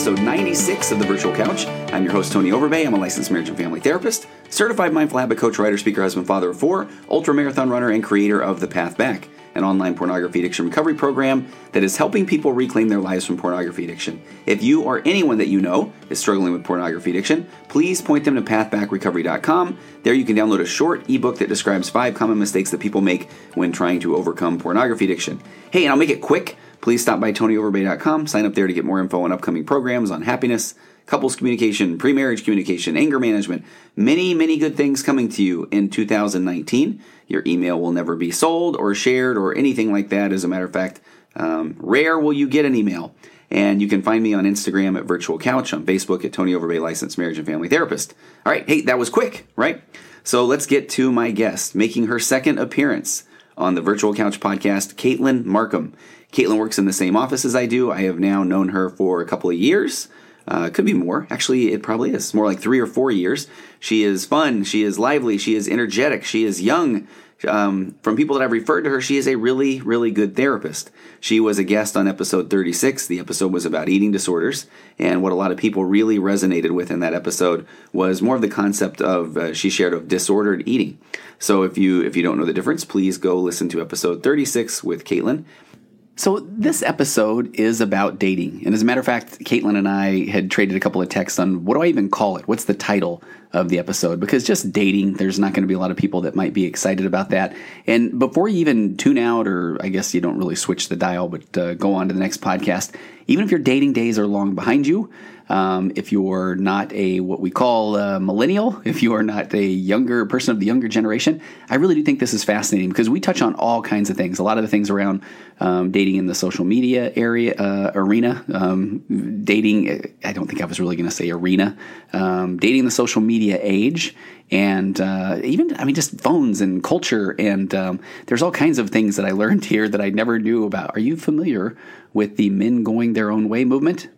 episode 96 of The Virtual Couch. I'm your host, Tony Overbay. I'm a licensed marriage and family therapist, certified mindful habit coach, writer, speaker, husband, father of four, ultra marathon runner, and creator of The Path Back, an online pornography addiction recovery program that is helping people reclaim their lives from pornography addiction. If you or anyone that you know is struggling with pornography addiction, please point them to pathbackrecovery.com. There you can download a short ebook that describes five common mistakes that people make when trying to overcome pornography addiction. Hey, and I'll make it quick. Please stop by TonyOverbay.com, sign up there to get more info on upcoming programs on happiness, couples communication, pre marriage communication, anger management, many, many good things coming to you in 2019. Your email will never be sold or shared or anything like that. As a matter of fact, um, rare will you get an email. And you can find me on Instagram at Virtual Couch, on Facebook at Tony Overbay Licensed Marriage and Family Therapist. All right, hey, that was quick, right? So let's get to my guest, making her second appearance on the Virtual Couch podcast, Caitlin Markham. Caitlin works in the same office as I do. I have now known her for a couple of years. Uh, could be more. Actually, it probably is more like three or four years. She is fun. She is lively. She is energetic. She is young. Um, from people that I've referred to her, she is a really, really good therapist. She was a guest on episode 36. The episode was about eating disorders, and what a lot of people really resonated with in that episode was more of the concept of uh, she shared of disordered eating. So if you if you don't know the difference, please go listen to episode 36 with Caitlin. So, this episode is about dating. And as a matter of fact, Caitlin and I had traded a couple of texts on what do I even call it? What's the title of the episode? Because just dating, there's not going to be a lot of people that might be excited about that. And before you even tune out, or I guess you don't really switch the dial, but uh, go on to the next podcast, even if your dating days are long behind you, um, if you're not a what we call a millennial, if you are not a younger person of the younger generation, I really do think this is fascinating because we touch on all kinds of things. A lot of the things around um, dating in the social media area uh, arena, um, dating. I don't think I was really going to say arena. Um, dating the social media age, and uh, even I mean just phones and culture and um, there's all kinds of things that I learned here that I never knew about. Are you familiar with the men going their own way movement?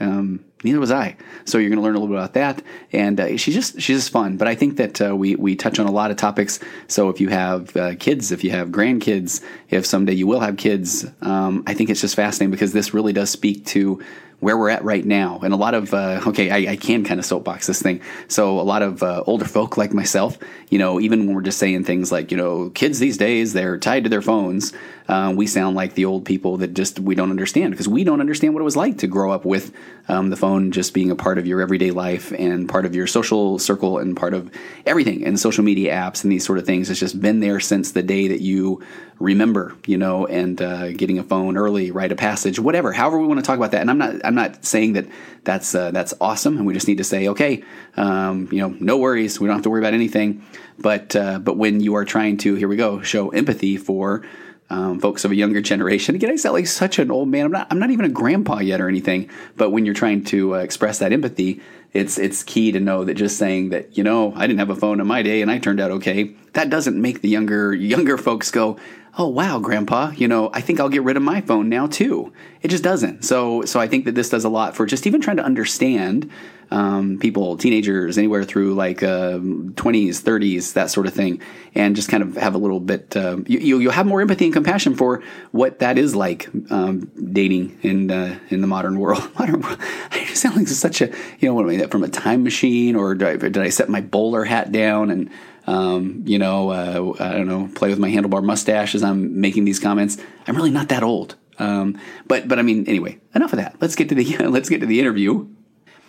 Um, neither was I. So you're going to learn a little bit about that. And uh, she's just she's just fun. But I think that uh, we we touch on a lot of topics. So if you have uh, kids, if you have grandkids, if someday you will have kids, um, I think it's just fascinating because this really does speak to where we're at right now. And a lot of, uh, okay, I, I, can kind of soapbox this thing. So a lot of uh, older folk like myself, you know, even when we're just saying things like, you know, kids these days, they're tied to their phones. Uh, we sound like the old people that just we don't understand because we don't understand what it was like to grow up with um, the phone just being a part of your everyday life and part of your social circle and part of everything and social media apps and these sort of things. It's just been there since the day that you remember, you know, and uh, getting a phone early, rite a passage, whatever. However, we want to talk about that. And I'm not I'm not saying that that's uh, that's awesome, and we just need to say, okay, um, you know, no worries. We don't have to worry about anything. But uh, but when you are trying to, here we go, show empathy for um, folks of a younger generation. Again, I sound like such an old man. I'm not. I'm not even a grandpa yet or anything. But when you're trying to uh, express that empathy, it's it's key to know that just saying that you know I didn't have a phone in my day and I turned out okay. That doesn't make the younger younger folks go, oh wow, grandpa. You know, I think I'll get rid of my phone now too. It just doesn't. So so I think that this does a lot for just even trying to understand um, people, teenagers, anywhere through like uh, 20s, 30s, that sort of thing, and just kind of have a little bit, uh, you, you'll have more empathy and compassion for what that is like um, dating in, uh, in the modern world. modern world. I sound like such a, you know, what I mean, from a time machine, or did I, did I set my bowler hat down and, um, you know, uh, I don't know, play with my handlebar mustache as I'm making these comments? I'm really not that old. Um, but but I mean, anyway, enough of that. Let's get to the let's get to the interview.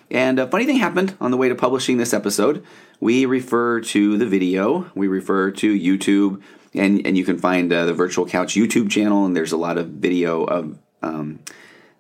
And a funny thing happened on the way to publishing this episode. We refer to the video, we refer to YouTube, and, and you can find uh, the Virtual Couch YouTube channel, and there's a lot of video of. Um,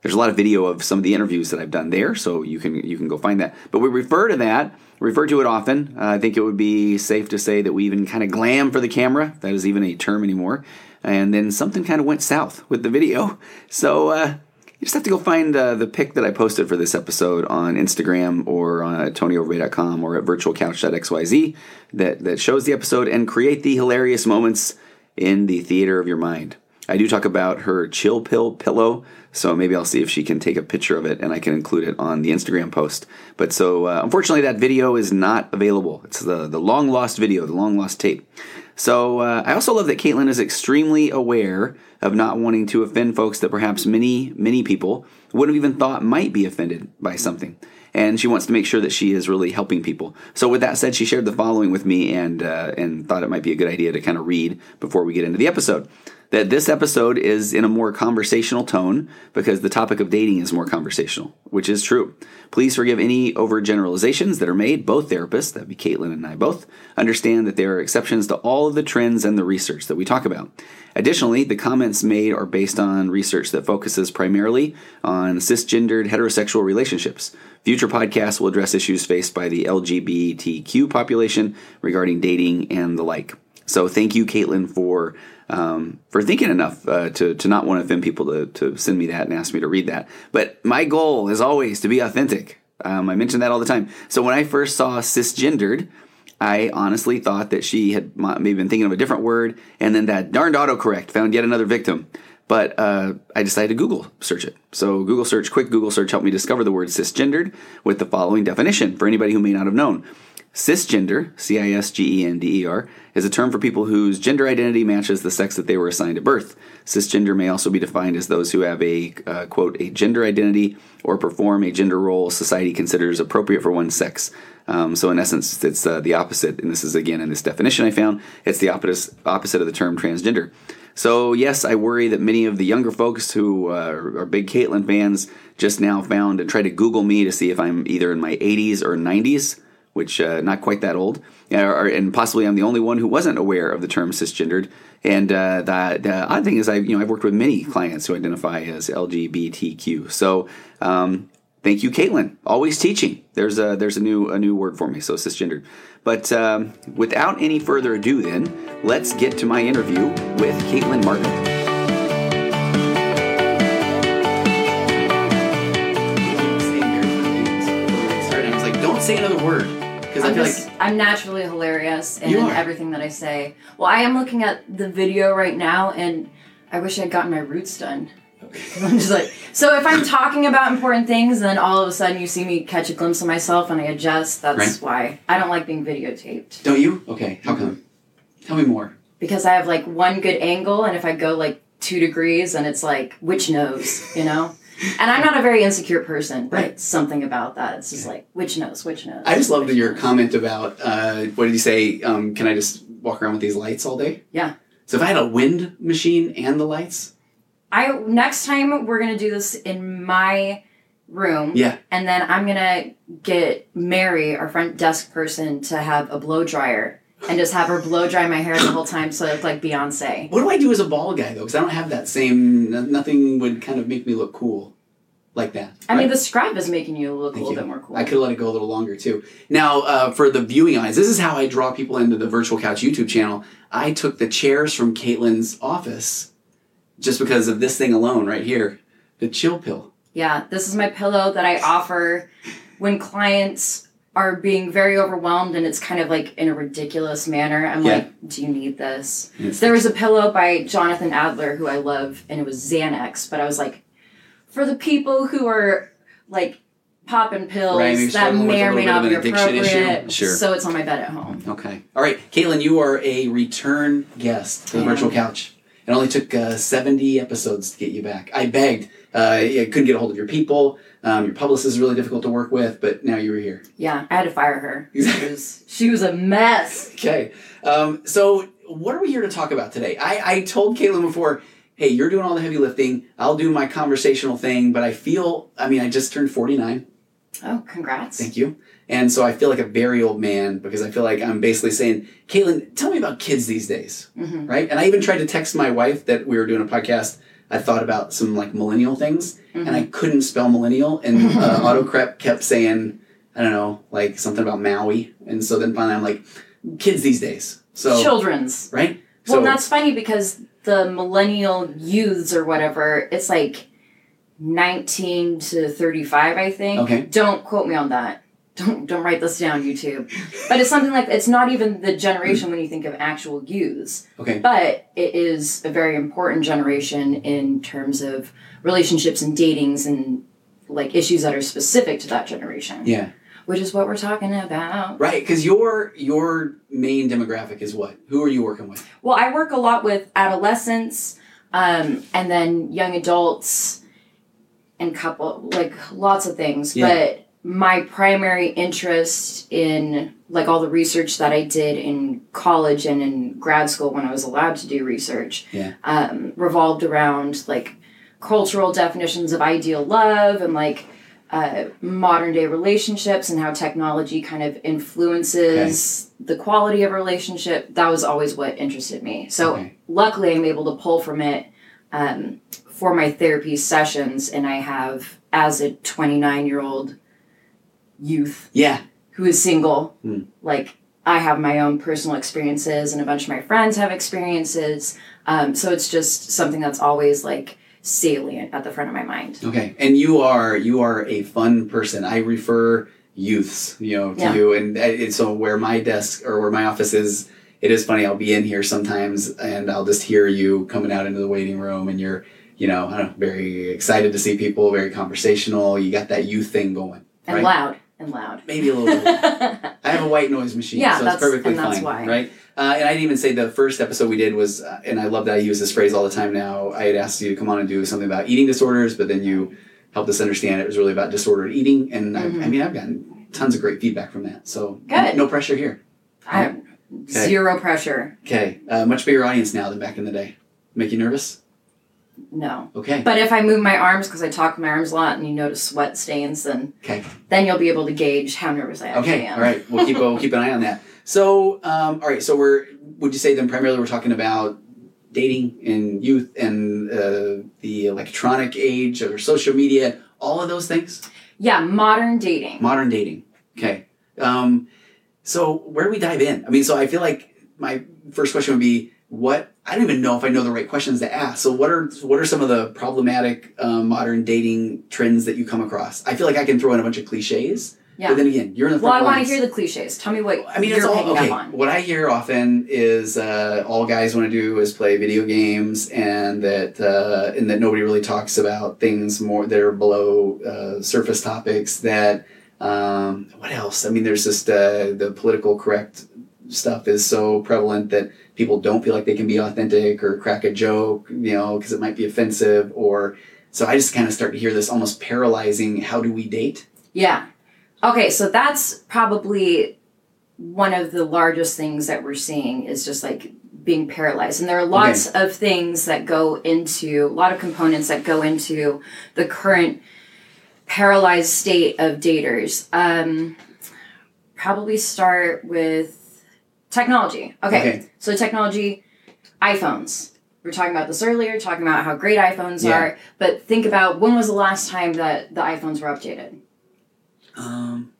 there's a lot of video of some of the interviews that I've done there, so you can you can go find that. But we refer to that, refer to it often. Uh, I think it would be safe to say that we even kind of glam for the camera. That is even a term anymore. And then something kind of went south with the video. So uh, you just have to go find uh, the pic that I posted for this episode on Instagram or on uh, TonyOverbay.com or at virtualcouch.xyz that, that shows the episode and create the hilarious moments in the theater of your mind. I do talk about her chill pill pillow, so maybe I'll see if she can take a picture of it and I can include it on the Instagram post. But so uh, unfortunately, that video is not available. It's the the long lost video, the long lost tape. So uh, I also love that Caitlin is extremely aware of not wanting to offend folks that perhaps many many people would have even thought might be offended by something and she wants to make sure that she is really helping people. So, with that said, she shared the following with me and uh, and thought it might be a good idea to kind of read before we get into the episode. That this episode is in a more conversational tone because the topic of dating is more conversational, which is true. Please forgive any overgeneralizations that are made. Both therapists, that'd be Caitlin and I both, understand that there are exceptions to all of the trends and the research that we talk about. Additionally, the comments made are based on research that focuses primarily on cisgendered heterosexual relationships. Future podcasts will address issues faced by the LGBTQ population regarding dating and the like. So thank you, Caitlin, for um, for thinking enough uh, to to not want to offend people to to send me that and ask me to read that. But my goal is always to be authentic. Um, I mention that all the time. So when I first saw cisgendered, I honestly thought that she had maybe been thinking of a different word, and then that darned autocorrect found yet another victim. But uh, I decided to Google search it. So Google search, quick Google search helped me discover the word cisgendered with the following definition for anybody who may not have known. Cisgender, C I S G E N D E R, is a term for people whose gender identity matches the sex that they were assigned at birth. Cisgender may also be defined as those who have a, uh, quote, a gender identity or perform a gender role society considers appropriate for one's sex. Um, so, in essence, it's uh, the opposite, and this is again in this definition I found, it's the opposite, opposite of the term transgender. So, yes, I worry that many of the younger folks who uh, are big Caitlin fans just now found and tried to Google me to see if I'm either in my 80s or 90s, which uh, not quite that old, or, and possibly I'm the only one who wasn't aware of the term cisgendered. And uh, the, the odd thing is, I you know I've worked with many clients who identify as LGBTQ. So um, thank you, Caitlin. Always teaching. There's a there's a new a new word for me. So cisgendered. But um, without any further ado, then, let's get to my interview with Caitlin Markham. Say another word. Because I I'm feel just, like. I'm naturally hilarious in You are. everything that I say. Well, I am looking at the video right now, and I wish I'd gotten my roots done. I'm just like, so if I'm talking about important things, then all of a sudden you see me catch a glimpse of myself and I adjust. That's why I don't like being videotaped Don't you? Okay, how come? Tell me more. because I have like one good angle, and if I go like two degrees, and it's like which nose, you know. And I'm not a very insecure person, but Right. something about that. It's just like which nose, which nose. I just loved your nose. comment about uh, what did you say? Um, can I just walk around with these lights all day? Yeah. So if I had a wind machine and the lights, I next time we're gonna do this in my room. yeah, And then I'm gonna get Mary, our front desk person, to have a blow dryer and just have her blow dry my hair the whole time so it's like Beyonce. What do I do as a bald guy though? Because I don't have that same. Nothing would kind of make me look cool like that. I mean the scrub is making you look Thank a little you. bit more cool. I could let it go a little longer too. Now, uh, for the viewing eyes, this is how I draw people into the Virtual Couch YouTube channel. I took the chairs from Caitlin's office just because of this thing alone right here, the chill pill. Yeah, this is my pillow that I offer when clients are being very overwhelmed and it's kind of like in a ridiculous manner. I'm Yeah. like, do you need this? It's- There was a pillow by Jonathan Adler who I love, and it was Xanax, but I was like, for the people who are like popping pills Right, that may or may not be an issue. appropriate, Sure. so it's on my bed at home. Okay. All right, Caitlin, you are a return guest to the am. Virtual Couch. It only took uh, 70 episodes to get you back. I begged. Uh, I couldn't get a hold of your people. Um, your publicist is really difficult to work with, but now you were here. Yeah, I had to fire her. Exactly. She was, she was a mess. Okay. Um, so, what are we here to talk about today? I, I told Caitlin before, hey, you're doing all the heavy lifting. I'll do my conversational thing, but I feel, I mean, I just turned 49. Oh, congrats. Thank you. And so I feel like a very old man because I feel like I'm basically saying, Caitlin, tell me about kids these days. hmm Right? And I even tried to text my wife that we were doing a podcast. I thought about some like millennial things and I couldn't spell millennial. And uh, autocorrect kept saying, I don't know, like something about Maui. And so then finally I'm like, kids these days. So, Children's. right? Well, so, that's funny because the millennial youths or whatever, it's like 19 to 35, I think. Okay. Don't quote me on that. Don't don't write this down, YouTube. But it's something like it's not even the generation when you think of actual youths, Okay. but it is a very important generation in terms of relationships and datings and like issues that are specific to that generation. Yeah. Which is what we're talking about. Right, because your your main demographic is what? Who are you working with? Well, I work a lot with adolescents, um, and then young adults, and couple like lots of things. Yeah. But my primary interest in like all the research that I did in college and in grad school when I was allowed to do research, Yeah. um, revolved around like cultural definitions of ideal love and like. Uh, modern day relationships and how technology kind of influences the quality of a relationship that was always what interested me so Okay. luckily i'm able to pull from it um, for my therapy sessions and i have as a 29 year old youth Yeah. who is single Hmm. like i have my own personal experiences and a bunch of my friends have experiences um, so it's just something that's always like salient at the front of my mind Okay. And you are you are a fun person. I refer youths, you know, to Yeah. you, and, uh, and so where my desk or where my office is, it is funny. I'll be in here sometimes, and I'll just hear you coming out into the waiting room, and you're, you know, I don't know, very excited to see people, very conversational. You got that youth thing going, and right? loud and loud Maybe a little bit. I have a white noise machine, Yeah, so it's perfectly and that's fine, why. right? Uh, and I didn't even say the first episode we did was, uh, and I love that I use this phrase all the time now. I had asked you to come on and do something about eating disorders, but then you helped us understand it was really about disordered eating, and I, I Mhm. mean I've gotten tons of great feedback from that. So Good. no pressure here. I, zero pressure Okay, uh, much bigger audience now than back in the day. Make you nervous? No Okay, But if I move my arms because I talk with my arms a lot and you notice sweat stains, then okay, then you'll be able to gauge how nervous I actually okay. am. All right, we'll keep we'll keep an eye on that. So, um, all right. So we're would you say then primarily we're talking about dating in youth and uh, the electronic age or social media, all of those things. Yeah, modern dating. Modern dating. Okay. Um, so where do we dive in? I mean, so I feel like my first question would be what I don't even know if I know the right questions to ask. So what are what are some of the problematic um, modern dating trends that you come across? I feel like I can throw in a bunch of cliches, Yeah. but then again, you're in the well, I want to hear the cliches. Tell me what I mean, you're it's all okay. What I hear often is uh, all guys want to do is play video games, and that uh, and that nobody really talks about things more that are below uh, surface topics. That um, what else? I mean, there's just uh, the political correct stuff is so prevalent that people don't feel like they can be authentic or crack a joke, you know, because it might be offensive or. So I just kind of start to hear this almost paralyzing. How do we date? Yeah. Okay, so that's probably one of the largest things that we're seeing is just like being paralyzed. And there are lots of things that go into, a lot of components that go into the current paralyzed state of daters. Um, probably start with technology. Okay, Okay. so technology, iPhones. We were talking about this earlier, talking about how great iPhones Yeah. are, but think about when was the last time that the iPhones were updated? Um,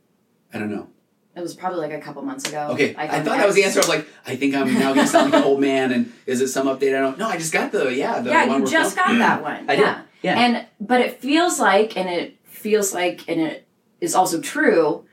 I don't know. It was probably like a couple months ago. Okay, I thought that was the answer. I'm like, I think I'm now to sound like an old man. And is it some update? I don't. Know. No, I just got the yeah. The Yeah, one you just got that one. I did. yeah. Yeah. And but it feels like, and it feels like, and it is also true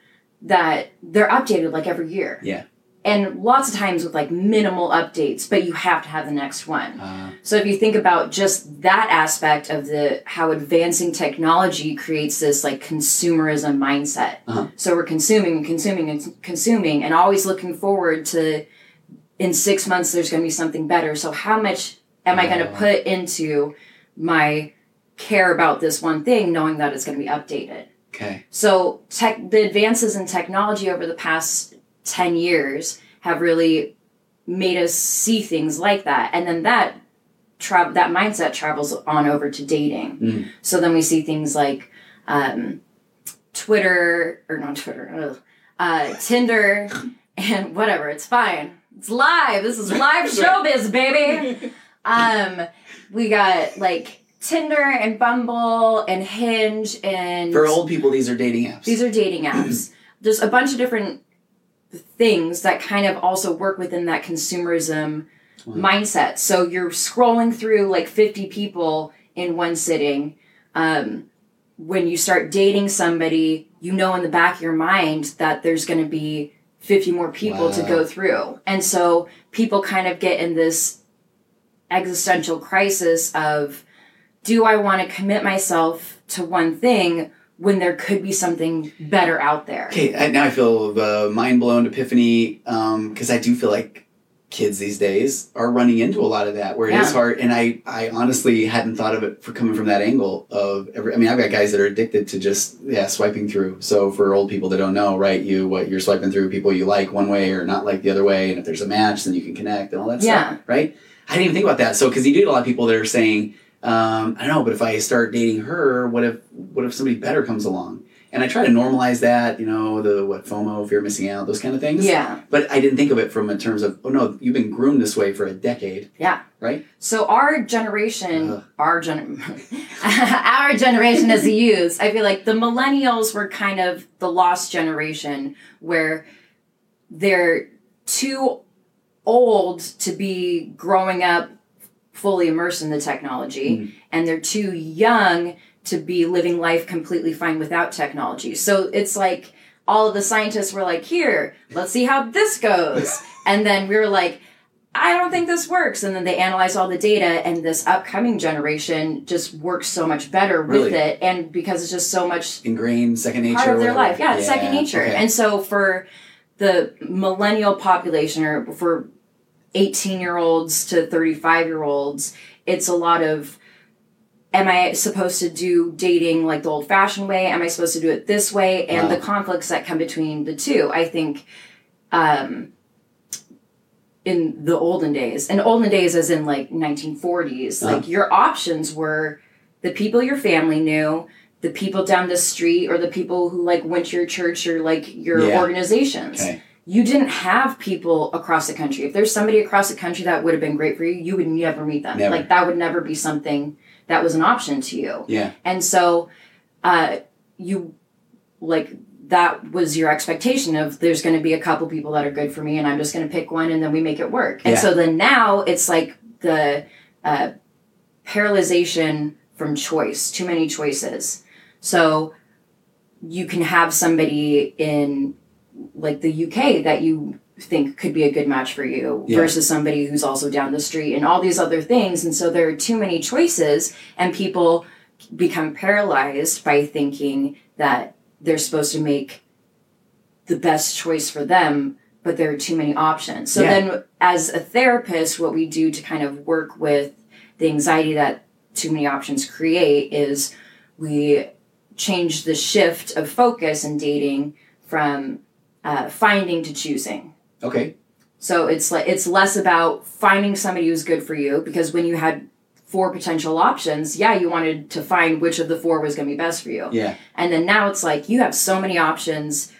that they're updated like every year. Yeah. And lots of times with like minimal updates, but you have to have the next one. Uh, So if you think about just that aspect of the how advancing technology creates this like consumerism mindset. Uh-huh. So we're consuming and consuming and consuming and always looking forward to in 6 months there's going to be something better. So how much am I going to put into my care about this one thing knowing that it's going to be updated? okay. So tech, the advances in technology over the past 10 years have really made us see things like that. And then that tra- that mindset travels on over to dating. Mm. So then we see things like um, Twitter, or not Twitter, uh, Tinder, and whatever. It's fine. It's live. This is live showbiz, baby. Um, we got like Tinder and Bumble and Hinge and For old people, these are dating apps. these are dating apps. There's a bunch of different things that kind of also work within that consumerism Wow. mindset. So you're scrolling through like 50 people in one sitting. Um, when you start dating somebody, you know in the back of your mind that there's going to be 50 more people to go through. And so people kind of get in this existential crisis of do I want to commit myself to one thing when there could be something better out there? Okay, I, now I feel uh, the mind blown epiphany um, because I do feel like kids these days are running into a lot of that where it is Yeah. hard. And I, I honestly hadn't thought of it for coming from that angle of every. I mean, I've got guys that are addicted to just yeah swiping through. So for old people that don't know, right, you what you're swiping through people you like one way or not like the other way, and if there's a match, then you can connect and all that Yeah. stuff, right? I didn't even think about that. So because you do a lot of people that are saying. Um, I don't know, but if I start dating her, what if what if somebody better comes along? And I try to normalize that, you know, the what FOMO, fear of missing out, those kind of things. Yeah. But I didn't think of it from in terms of, oh no, you've been groomed this way for a decade, Yeah. right? So our generation, Ugh. our gen, our generation as the youths, I feel like the millennials were kind of the lost generation where they're too old to be growing up fully immersed in the technology, Mm. and they're too young to be living life completely fine without technology. So it's like all of the scientists were like, "Here, let's see how this goes," and then we were like. I don't think this works. And then they analyze all the data, and this upcoming generation just works so much better with Really? it. And because it's just so much Ingrained second nature. part of their life. Yeah, it's second nature. okay. And so for the millennial population or for 18 year olds to 35 year olds, it's a lot of am I supposed to do dating like the old fashioned way? Am I supposed to do it this way? And Wow. the conflicts that come between the two. I think um, in the olden days, and olden days as in like 1940s, Uh-huh. like your options were the people your family knew, the people down the street, or the people who like went to your church or like your Yeah. organizations. Okay. You didn't have people across the country. If there's somebody across the country that would have been great for you, you would never meet them. Never. Like that would never be something that was an option to you. Yeah. And so uh, you like that was your expectation of there's going to be a couple people that are good for me and I'm just going to pick one and then we make it work. Yeah. And so then now it's like the uh, paralyzation from choice, too many choices. So you can have somebody in like the UK that you think could be a good match for you Yeah. versus somebody who's also down the street and all these other things. And so there are too many choices and people become paralyzed by thinking that they're supposed to make the best choice for them, but there are too many options. So Yeah. then, as a therapist, what we do to kind of work with the anxiety that too many options create is we change the shift of focus in dating from uh, finding to choosing. Okay. So it's like it's less about finding somebody who's good for you because when you had four potential options, yeah, you wanted to find which of the four was going to be best for you. Yeah. And then now it's like you have so many options.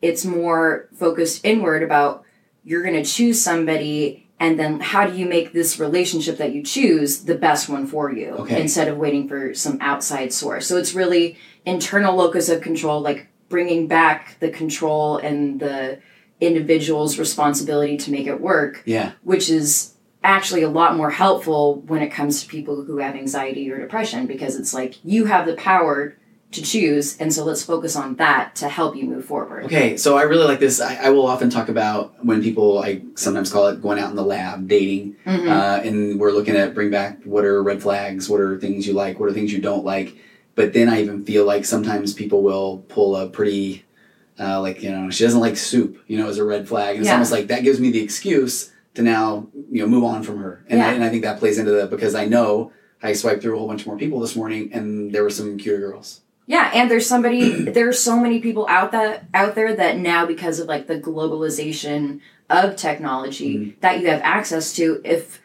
It's more focused inward about you're going to choose somebody and then how do you make this relationship that you choose the best one for you Okay. instead of waiting for some outside source. So it's really internal locus of control like bringing back the control and the individual's responsibility to make it work Yeah. which is actually a lot more helpful when it comes to people who have anxiety or depression because it's like you have the power to choose and so let's focus on that to help you move forward Okay, so I really like this. I, I will often talk about when people, I sometimes call it going out in the lab, dating, Mhm. uh, and we're looking at bring back what are red flags, what are things you like, what are things you don't like. But then I even feel like sometimes people will pull a pretty, uh, like you know, she doesn't like soup, you know, as a red flag. And it's almost like that gives me the excuse to now you know move on from her. And, I, Yeah. and I think that plays into the because I know I swiped through a whole bunch more people this morning, and there were some cuter girls. yeah and there's somebody there's so many people out that out there that now because of like the globalization of technology that you have access to if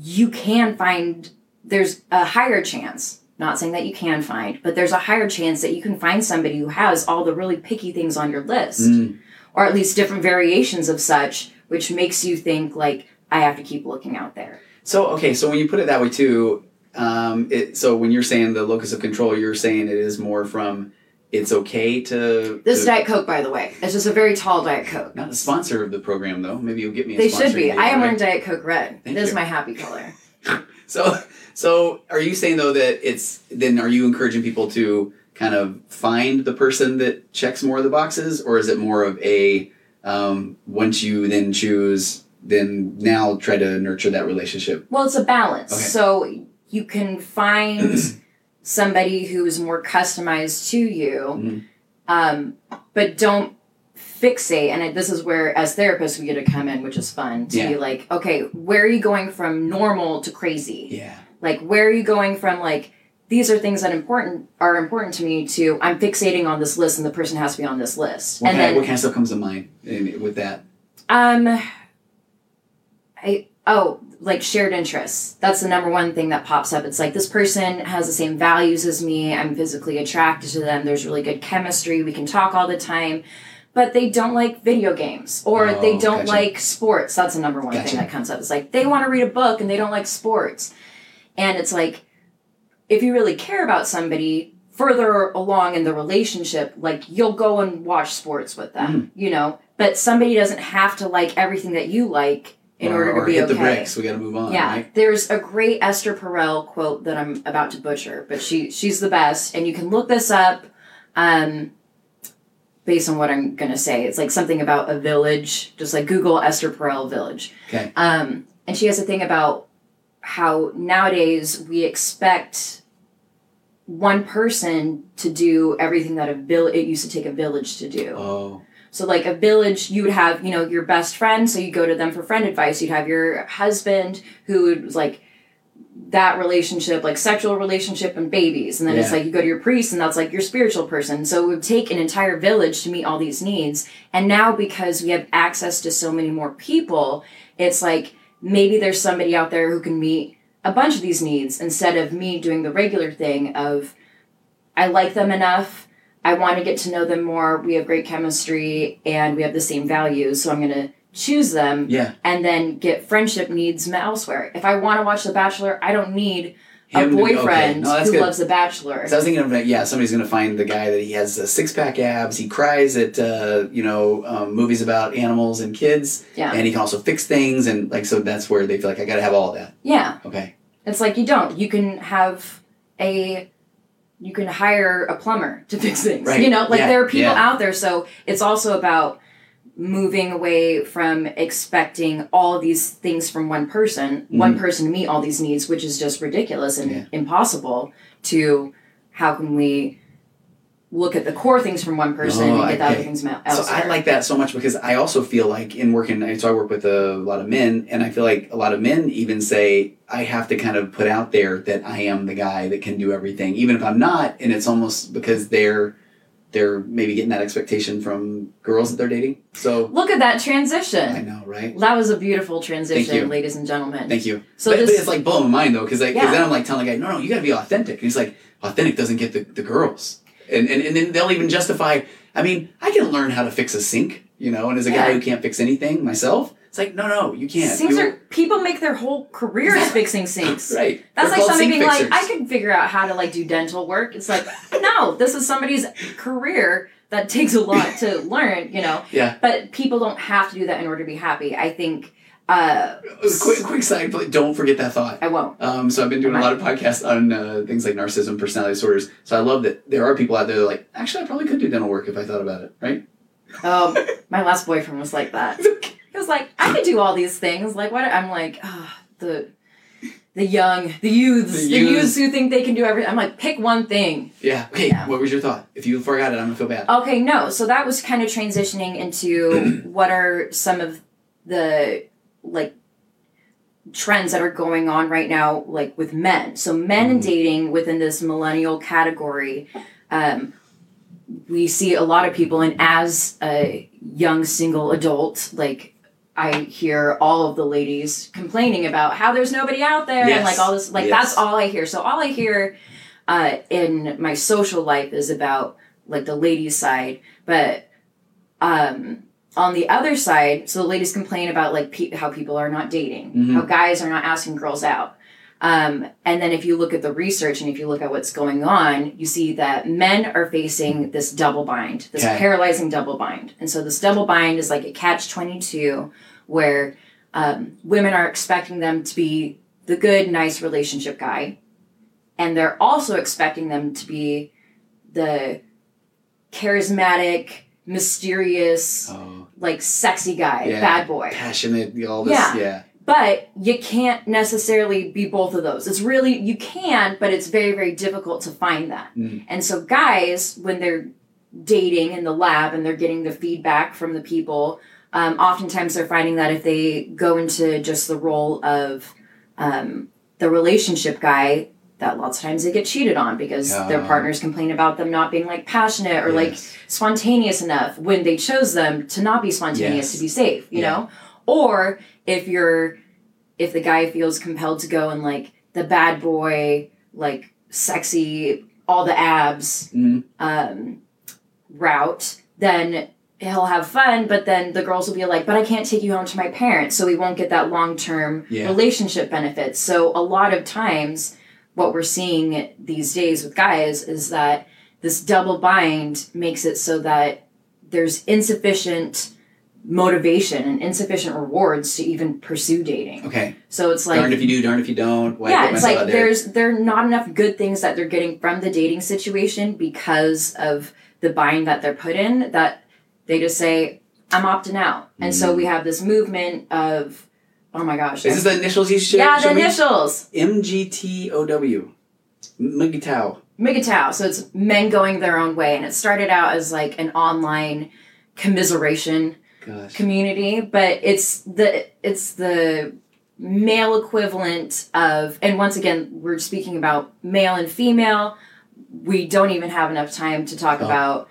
you can find there's a higher chance not saying that you can find but there's a higher chance that you can find somebody who has all the really picky things on your list Mm. or at least different variations of such which makes you think like i have to keep looking out there So okay, so when you put it that way too, um, it so when you're saying the locus of control, you're saying it is more from it's okay to this to- diet coke by the way it's just a very tall diet coke not a sponsor of the program though. Maybe you'll get me. A they should be i am wearing diet coke red Thank it is you. my happy color So so are you saying though that it's then are you encouraging people to kind of find the person that checks more of the boxes, or is it more of a um, once you then choose, then now try to nurture that relationship? Well, it's a balance. Okay. So you can find somebody who's more customized to you, Mhm. um, but don't fixate. And this is where, as therapists, we get to come in, which is fun to Yeah. be like, okay, where are you going from normal to crazy? Yeah. Like, where are you going from like these are things that important are important to me to I'm fixating on this list and the person has to be on this list. What, and kind, then what kind of stuff comes to mind with that? um, I oh like shared interests. That's the number one thing that pops up. It's like this person has the same values as me. I'm physically attracted to them. There's really good chemistry. We can talk all the time. But they don't like video games or Oh, they don't gotcha. like sports. That's the number one Gotcha. thing that comes up. It's like they want to read a book and they don't like sports. And it's like if you really care about somebody further along in the relationship, like you'll go and watch sports with them, Mm. you know. But somebody doesn't have to like everything that you like in or, order to or be hit okay. the bricks. We got to move on. Yeah, Right? there's a great Esther Perel quote that I'm about to butcher, but she she's the best, and you can look this up. Um, based on what I'm gonna say, it's like something about a village. Just like Google Esther Perel village. Okay. Um, and she has a thing about how nowadays we expect one person to do everything that a village it used to take a village to do. Oh. So like a village, you would have, you know, your best friend, so you go to them for friend advice. You'd have your husband who was like that relationship, like sexual relationship and babies. And then it's like you go to your priest and that's like your spiritual person. So it would take an entire village to meet all these needs. And now because we have access to so many more people, it's like maybe there's somebody out there who can meet a bunch of these needs instead of me doing the regular thing of I like them enough. I want to get to know them more. We have great chemistry and we have the same values. So I'm going to choose them Yeah. and then get friendship needs met elsewhere. If I want to watch The Bachelor, I don't need a Him to- okay. boyfriend No, who good. loves The Bachelor. So I was thinking of yeah, somebody's gonna find the guy that he has uh, six pack abs. He cries at uh, you know um, movies about animals and kids, Yeah. and he can also fix things and like so that's where they feel like I gotta have all that. yeah. Okay. It's like you don't. You can have a you can hire a plumber to fix things. Right. You know, like Yeah. there are people Yeah. out there. So it's also about moving away from expecting all these things from one person, one mm. person to meet all these needs, which is just ridiculous and. Yeah. impossible to how can we look at the core things from one person Oh, and get the other things met So. I like that so much because I also feel like in working, so I work with a lot of men, and I feel like a lot of men even say I have to kind of put out there that I am the guy that can do everything, even if I'm not, and it's almost because they're they're maybe getting that expectation from girls that they're dating. So Look at that transition. I know, right? That was a beautiful transition, ladies and gentlemen. Thank you. So but, but it's like blowing my mind though, because like, Yeah. then I'm like telling the guy, no, no, you got to be authentic. And he's like, authentic doesn't get the, the girls, and, and and then they'll even justify. I mean, I can learn how to fix a sink, you know, and as a guy who can't fix anything myself, it's like, no, no, you can't. Sinks are people make their whole careers fixing sinks. right. That's They're like somebody being like. I could figure out how to like do dental work. It's like, no, this is somebody's career that takes a lot to learn, you know. Yeah. But people don't have to do that in order to be happy. I think uh Quick, quick side, but don't forget that thought. I won't. Um, so I've been doing a lot of podcasts on uh, things like narcissism, personality disorders. So I love that there are people out there that are like, actually, I probably could do dental work if I thought about it, right? Um my last boyfriend was like that. He was like, I could do all these things. Like what I'm like, ah, the the young, the youths, The the, youths. who think they can do everything. I'm like, pick one thing. Yeah. Okay. Yeah. What was your thought? If you forgot it, I'm gonna feel bad. Okay, no. So that was kind of transitioning into what are some of the like trends that are going on right now, like with men. So men and dating within this millennial category, um, we see a lot of people, and as a young single adult, like I hear all of the ladies complaining about how there's nobody out there and like all this like Yes. that's all I hear. So all I hear uh, in my social life is about like the ladies side, but um, on the other side, so the ladies complain about like pe- how people are not dating, Mhm. how guys are not asking girls out. Um, and then if you look at the research and if you look at what's going on, you see that men are facing this double bind, this Okay. paralyzing double bind. And so this double bind is like a catch 22 where um, women are expecting them to be the good, nice relationship guy. And they're also expecting them to be the charismatic, mysterious, Oh, like sexy guy, Yeah. bad boy. passionate, all this. Yeah. Yeah. But you can't necessarily be both of those. It's really, you can, but it's very, very difficult to find that. Mm. And so, guys, when they're dating in the lab and they're getting the feedback from the people, um, oftentimes they're finding that if they go into just the role of um, the relationship guy, that lots of times they get cheated on because their Ah. partners complain about them not being like passionate or like spontaneous enough when they chose them to not be spontaneous Yes. to be safe, you Yeah. know? Or if you're if the guy feels compelled to go and like the bad boy, like sexy, all the abs Mhm. um, route, then he'll have fun, but then the girls will be like, but I can't take you home to my parents, so we won't get that long term Yeah. relationship benefits. So a lot of times, what we're seeing these days with guys is that this double bind makes it so that there's insufficient motivation and insufficient rewards to even pursue dating. Okay. So it's like darned if you do, darned if you don't. Why yeah, it's like there? there's there are not enough good things that they're getting from the dating situation because of the bind that they're put in that they just say I'm opting out, and so we mm. have this movement of oh my gosh, Is this the initials you should? yeah, the show me? initials MGTOW. Mugitao. MGTOW. So it's men going their own way, and it started out as like an online commiseration Gosh. community, but it's the it's the male equivalent of and once again we're speaking about male and female. We don't even have enough time to talk Oh. about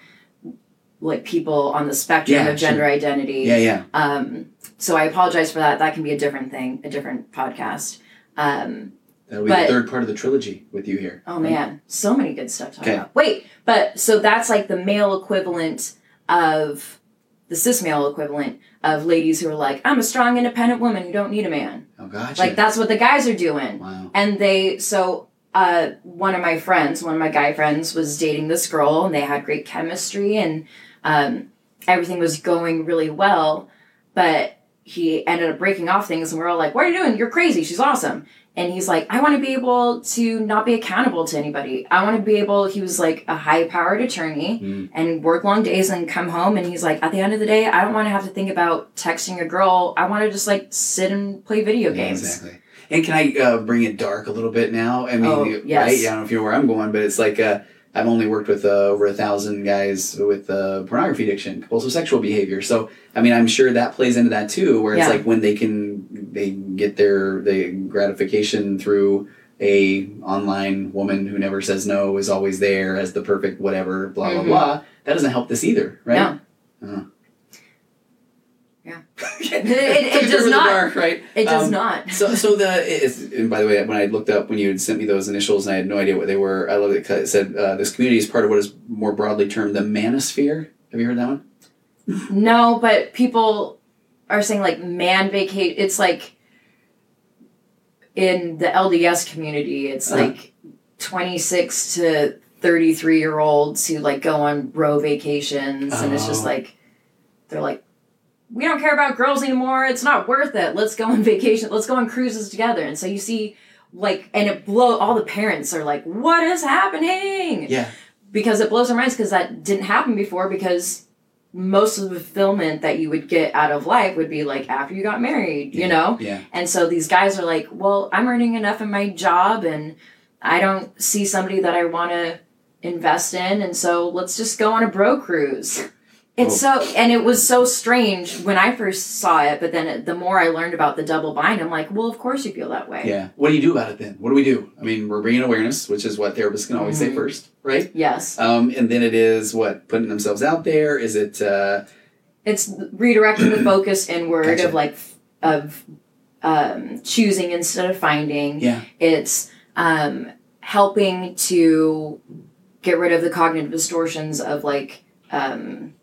like people on the spectrum Yeah, of gender identity. Yeah, yeah. Um so I apologize for that. That can be a different thing, a different podcast. Um That'll be but- the third part of the trilogy with you here. Oh man, so many good stuff to talk Okay. about. Wait, but so that's like the male equivalent of the cis male equivalent of ladies who are like, I'm a strong, independent woman who don't need a man. Oh, gotcha. Like that's what the guys are doing. Wow. And they so uh one of my friends, one of my guy friends was dating this girl and they had great chemistry and um everything was going really well, but he ended up breaking off things and we're all like, What are you doing? You're crazy, she's awesome. And he's like, I want to be able to not be accountable to anybody. I want to be able, he was like a high powered attorney Mm. and work long days and come home. And he's like, at the end of the day, I don't want to have to think about texting a girl. I want to just like sit and play video Yeah, games. exactly. And can I uh, bring it dark a little bit now? I mean, Oh, yes. right? Yeah, I don't know if you know where I'm going, but it's like uh, I've only worked with uh, over a thousand guys with uh, pornography addiction, compulsive sexual behavior. So, I mean, I'm sure that plays into that too, where it's Yeah. like when they can they get their the gratification through a online woman who never says no is always there as the perfect whatever blah blah Mhm. blah. That doesn't help this either, right? No. Uh. Yeah. it, it does not. Dark, right? It does Um, not. so, so the it's, and by the way, when I looked up when you had sent me those initials and I had no idea what they were, I love it 'cause it said uh, this community is part of what is more broadly termed the manosphere. Have you heard that one? No, but people are saying like man vacate. It's like in the LDS community, it's Uh-huh. like 26 to 33 year olds who like go on bro vacations. And it's just Oh. like, they're like, we don't care about girls anymore. It's not worth it. Let's go on vacation. Let's go on cruises together. And so you see, like, and it blow. All the parents are like, "What is happening?" Yeah. because it blows their minds because that didn't happen before because most of the fulfillment that you would get out of life would be like after you got married you know Yeah. and so these guys are like well i'm earning enough in my job and i don't see somebody that i want to invest in and so let's just go on a bro cruise it's so and it was so strange when i first saw it but then it, the more i learned about the double bind i'm like well of course you feel that way Yeah. What do you do about it then? What do we do? I mean, we're bringing awareness, which is what therapists can always say Mhm. first, right? yes Um, and then it is what putting themselves out there. Is it? Uh, it's redirecting the focus inward Gotcha. of like of um, choosing instead of finding yeah. it's um, helping to get rid of the cognitive distortions of like um,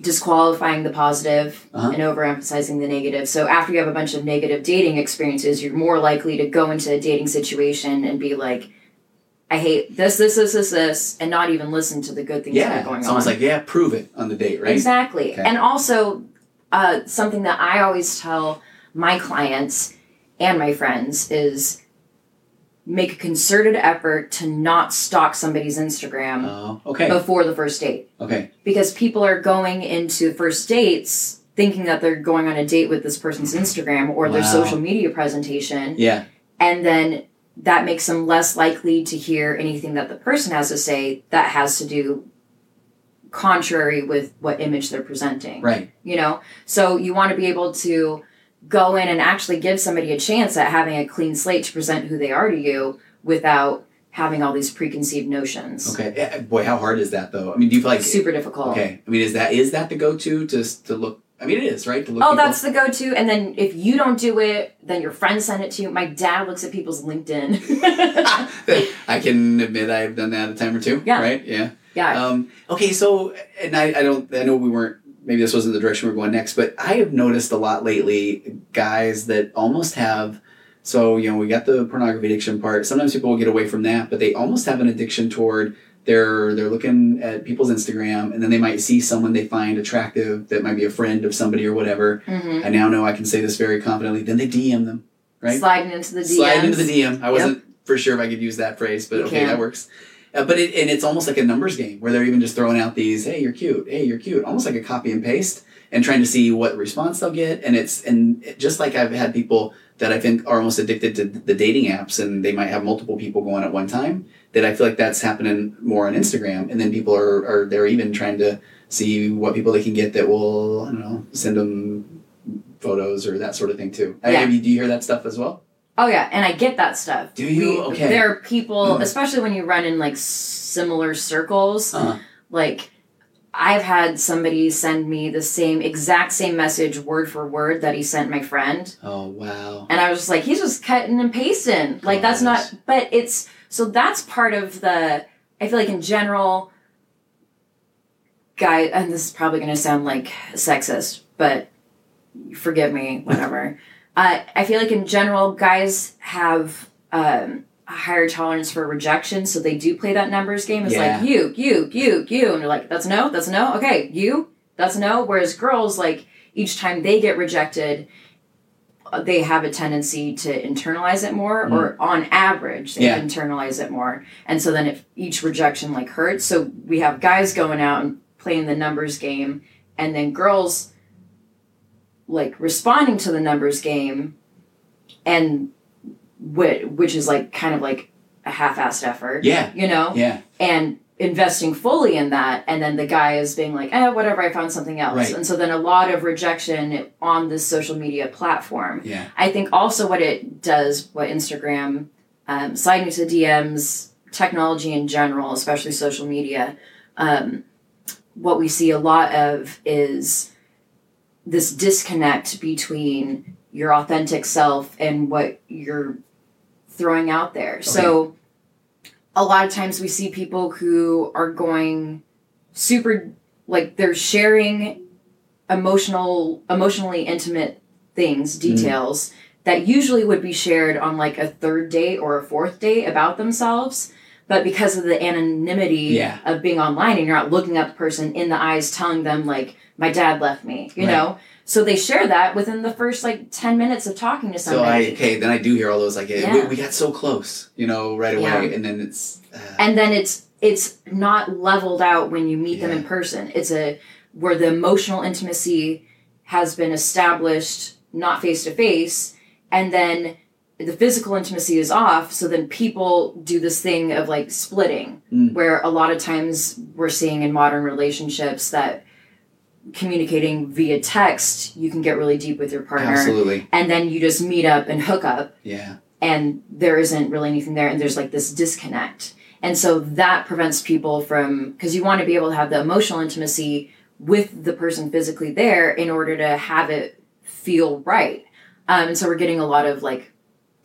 disqualifying the positive Uh-huh. and overemphasizing the negative so after you have a bunch of negative dating experiences you're more likely to go into a dating situation and be like i hate this this this this this and not even listen to the good things that are going It's on almost like yeah, prove it on the date, right? Exactly. Okay. And also, uh, something that I always tell my clients and my friends is make a concerted effort to not stalk somebody's Instagram Oh, okay. before the first date Okay. because people are going into first dates thinking that they're going on a date with this person's Instagram or their social media presentation Yeah. and then that makes them less likely to hear anything that the person has to say that has to do contrary with what image they're presenting Right. you know so you want to be able to go in and actually give somebody a chance at having a clean slate to present who they are to you without having all these preconceived notions Okay. Boy, how hard is that though? I mean, do you feel like super difficult Okay. I mean, is that is that the go to to to look? I mean, it is right to look. Oh, people- that's the go-to. And then if you don't do it, then your friends send it to you. My dad looks at people's LinkedIn. I can admit I've done that a time or two. Yeah. Right. Yeah. yeah. Um, okay, so and I, I don't I know we weren't maybe this wasn't the direction we are going next, but I have noticed a lot lately guys that almost have so you know we got the pornography addiction part. Sometimes people will get away from that, but they almost have an addiction toward they're they're looking at people's Instagram and then they might see someone they find attractive that might be a friend of somebody or whatever. hmm I now know I can say this very confidently. Then they DM them, right? Sliding into the DM. Sliding into the DM. I wasn't for sure if I could use that phrase, but You okay, can. that works. Uh, but it, and it's almost like a numbers game where they're even just throwing out these, "Hey, you're cute. Hey, you're cute," almost like a copy and paste, and trying to see what response they'll get. And it's and it- just like I've had people that I think are almost addicted to the dating apps, and they might have multiple people going at one time. That I feel like that's happening more on Instagram, and then people are are they're even trying to see what people they can get that will I don't know send them photos or that sort of thing too. I- Yeah. have you- do you hear that stuff as well? Oh yeah, and I get that stuff. Do you? Okay. There are people, Mm. especially when you run in like similar circles. Uh-huh. Like, I've had somebody send me the same exact same message word for word that he sent my friend, Oh wow. and I was just like, he's just cutting and pasting. Like that's not. But it's so that's part of the. I feel like in general, guy, and this is probably going to sound like sexist, but forgive me, whatever. uh, I feel like in general, guys have um, a higher tolerance for rejection, so they do play that numbers game. It's Yeah. like you, you, you, you, and you're like, that's no, that's no, okay, you, that's no. Whereas girls, like each time they get rejected, uh, they have a tendency to internalize it more, or on average, they Yeah. internalize it more. And so then if each rejection like hurts, so we have guys going out and playing the numbers game, and then girls like responding to the numbers game, and which, which is like kind of like a half-assed effort, Yeah. you know, Yeah. and investing fully in that and then the guy is being like eh whatever i found something else Right. and so then a lot of rejection on this social media platform Yeah. I think also what it does, what Instagram, um, sliding to DMs, technology in general, especially social media, um, what we see a lot of is this disconnect between your authentic self and what you're throwing out there. So a lot of times we see people who are going super like they're sharing emotional emotionally intimate things mm-hmm. details that usually would be shared on like a third date or a fourth date about themselves but because of the anonymity Yeah. of being online and you're not looking at the person in the eyes telling them like my dad left me you Right. know so they share that within the first like 10 minutes of talking to So I somebody okay, then I do hear all those like Yeah. we, we got so close, you know, right away, Yeah. and then it's uh, and then it's it's not leveled out when you meet them in person it's a where the emotional intimacy has been established not face to face and then the physical intimacy is off so then people do this thing of like splitting Mm. where a lot of times we're seeing in modern relationships that communicating via text you can get really deep with your partner. Absolutely, and then you just meet up and hook up. Yeah, and there isn't really anything there and there's like this disconnect. And so that prevents people from because you want to be able to have the emotional intimacy with the person physically there in order to have it feel right. Um, and so we're getting a lot of like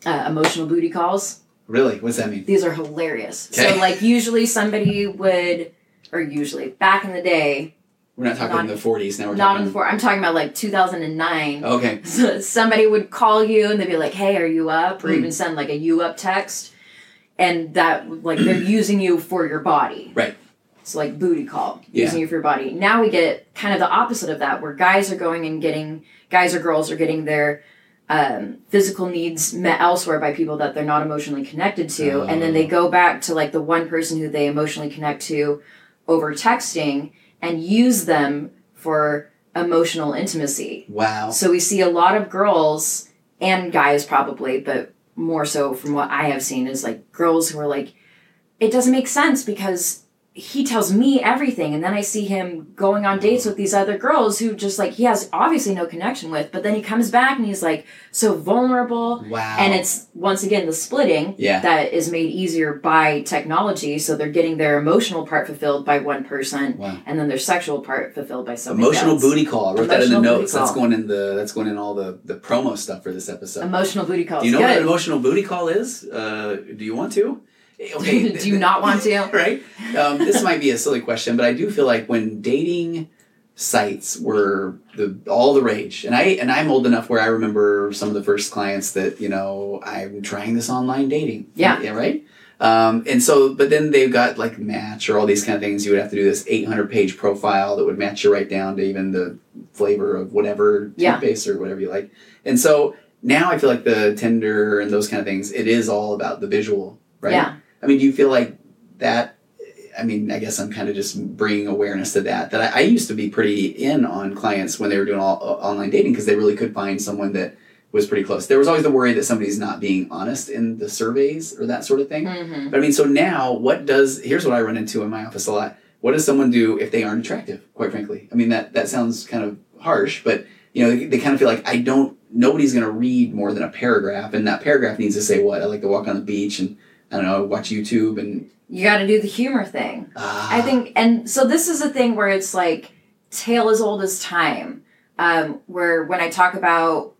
uh, emotional booty calls really. What's that mean? these are hilarious Okay. so like usually somebody would or usually back in the day We're not talking Not- in the forties now. We're not in the four i'm talking about like 2009 okay, so somebody would call you and they'd be like, "Hey, are you up?" or Hmm. even send like a "you up" text, and that like they're using you for your body. Right. It's like booty call, Yeah. using you for your body. Now we get kind of the opposite of that, where guys are going and getting guys or girls are getting their um, physical needs met elsewhere by people that they're not emotionally connected to, and then they go back to like the one person who they emotionally connect to over texting and use them for emotional intimacy. Wow. So we see a lot of girls and guys probably, but more so from what I have seen is like girls who are like, it doesn't make sense because he tells me everything and then I see him going on dates with these other girls who just like he has obviously no connection with, but then he comes back and he's like so vulnerable. Wow. And it's once again the splitting Yeah. that is made easier by technology. So they're getting their emotional part fulfilled by one person Wow. and then their sexual part fulfilled by someone Emotional else. booty call. I wrote that in the Emotional notes. That's going in the that's going in all the the promo stuff for this episode. Emotional booty call Do you know what Good. an emotional booty call is? Uh, do you want to? Okay. Do you not want to? right? Um, this might be a silly question, but I do feel like when dating sites were the all the rage, and I and I'm old enough where I remember some of the first clients that you know I'm trying this online dating. Yeah. right. Um, and so, but then they've got like Match or all these kind of things. You would have to do this 800 page profile that would match you right down to even the flavor of whatever Yeah. toothpaste or whatever you like. And so now I feel like the Tinder and those kind of things, it is all about the visual, right? Yeah. I mean, do you feel like that? I mean, I guess I'm kind of just bringing awareness to that. That I, I used to be pretty in on clients when they were doing all, uh, online dating because they really could find someone that was pretty close. There was always the worry that somebody's not being honest in the surveys or that sort of thing. hmm But I mean, so now what does? Here's what I run into in my office a lot. What does someone do if they aren't attractive? Quite frankly, I mean that that sounds kind of harsh, but you know they, they kind of feel like I don't. Nobody's going to read more than a paragraph, and that paragraph needs to say what I like to walk on the beach and I don't know watch YouTube and. You got to do the humor thing. Uh, I think, and so this is a thing where it's like tale as old as time. Um, where when I talk about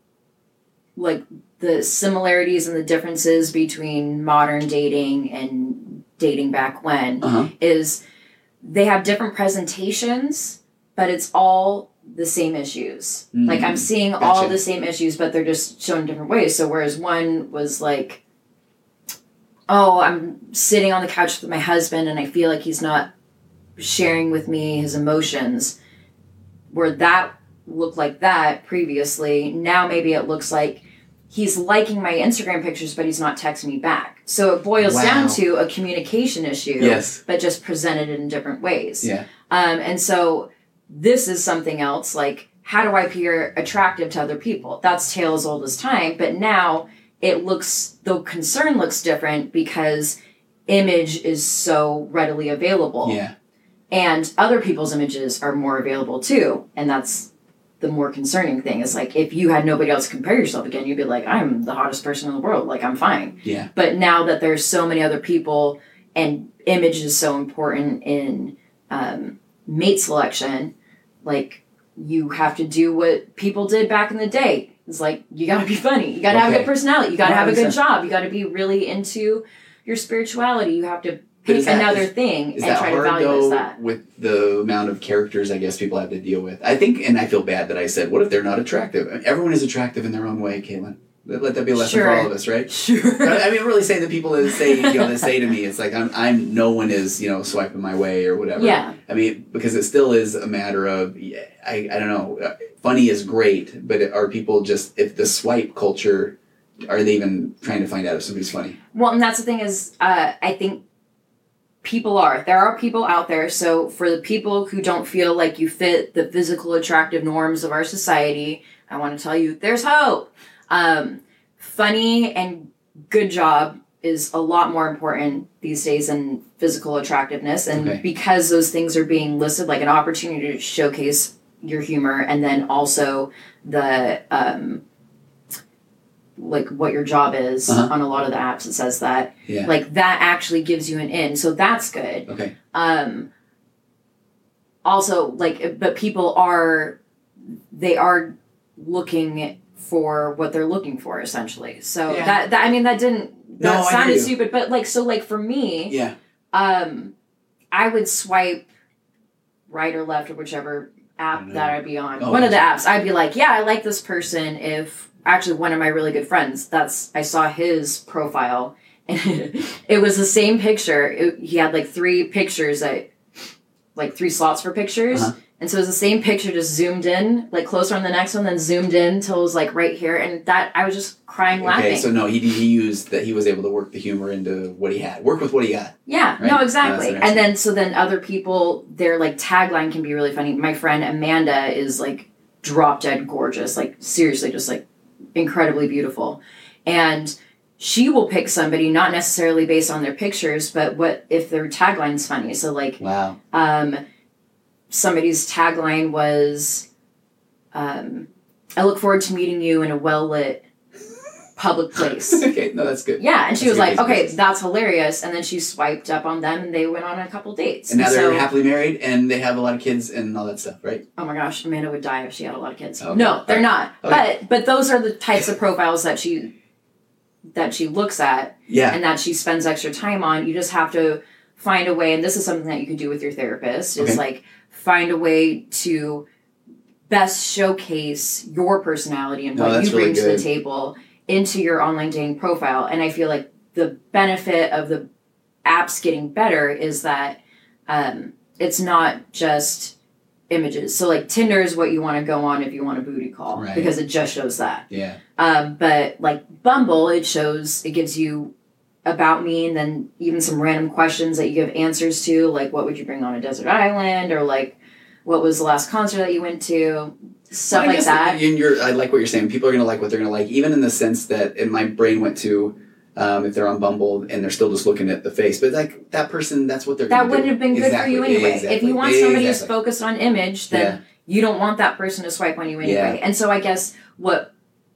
like the similarities and the differences between modern dating and dating back when Uh-huh. is they have different presentations, but it's all the same issues. Mm. Like I'm seeing all the same issues, but they're just shown different ways. So whereas one was like, oh, I'm sitting on the couch with my husband and I feel like he's not sharing with me his emotions, where that looked like that previously, now maybe it looks like he's liking my Instagram pictures, but he's not texting me back. So it boils Wow. down to a communication issue, Yes. but just presented in different ways. Yeah. Um, and so this is something else like how do I appear attractive to other people? That's tale as old as time, but now it looks the concern looks different because image is so readily available. Yeah. And other people's images are more available too. And that's the more concerning thing is like if you had nobody else to compare yourself again, you'd be like, I'm the hottest person in the world. Like I'm fine. Yeah. But now that there's so many other people and image is so important in um, mate selection, like you have to do what people did back in the day. It's like you got to be funny, you got to have a good personality, you got to have a good 100%. job, you got to be really into your spirituality. You have to pick that- another is- thing Is and try to value though that. with the amount of characters I guess people have to deal with? I think, and I feel bad that I said, what if they're not attractive? Everyone is attractive in their own way, Caitlin. Let let that be a lesson for all of us, right? Sure. I I mean, really saying the people that say, you know, that say to me, it's like I'm, I'm, no one is, you know, swiping my way or whatever. Yeah. I mean, because it still is a matter of, I, I don't know, uh, funny is great, but are people just, if the swipe culture, are they even trying to find out if somebody's funny? Well, and that's the thing is, uh, I think people are. There are people out there. So for the people who don't feel like you fit the physical attractive norms of our society, I want to tell you, there's hope. Um, funny and good job is a lot more important these days than physical attractiveness. And Okay. because those things are being listed like an opportunity to showcase your humor and then also the um, like what your job is Uh-huh. on a lot of the apps it says that Yeah. like that actually gives you an in so that's good okay. um also like but people are they are looking for what they're looking for essentially so Yeah. that, that i mean that didn't that hear sounded stupid but like so like for me Yeah. um i would swipe right or left or whichever app know. that i'd be on Oh, one of the apps i'd be like yeah i like this person if actually one of my really good friends that's i saw his profile and it was the same picture it, he had like three pictures that like three slots for pictures Uh-huh. And so it was the same picture, just zoomed in, like closer on the next one, then zoomed in till it was like right here, and that I was just crying laughing. Okay, so no, he he used that he was able to work the humor into what he had, work with what he got. Yeah, Right? no, exactly. and then so then other people, their like tagline can be really funny. My friend Amanda is like drop dead gorgeous, like seriously, just like incredibly beautiful, and she will pick somebody not necessarily based on their pictures, but what if their tagline's funny. So like Wow. um, somebody's tagline was, um, "I look forward to meeting you in a well lit public place." okay, no, that's good. Yeah, and she That's was like, "Okay, business. that's hilarious." And then she swiped up on them, and they went on a couple dates. And now they're happily married, and they have a lot of kids and all that stuff, right? oh my gosh, Amanda would die if she had a lot of kids. Okay. No, they're not. Okay. But but those are the types of profiles that she that she looks at Yeah. and that she spends extra time on. You just have to find a way, and this is something that you can do with your therapist. Is Okay. like find a way to best showcase your personality and No, what you bring really to the table into your online dating profile. And I feel like the benefit of the apps getting better is that um, it's not just images. So like Tinder is what you want to go on if you want a booty call Right. because it just shows that. Yeah. Um, but like Bumble, it shows it gives you about me and then even some random questions that you give answers to, like what would you bring on a desert island or like what was the last concert that you went to, stuff I like that. In your, I like what you're saying. People are gonna like what they're gonna like, even in the sense that, in my brain went to, um, if they're on Bumble and they're still just looking at the face, but like that person, that's what they're. That wouldn't have been good Exactly, for you anyway. If you want somebody who's focused on image, then Yeah. you don't want that person to swipe on you anyway. Yeah. And so I guess what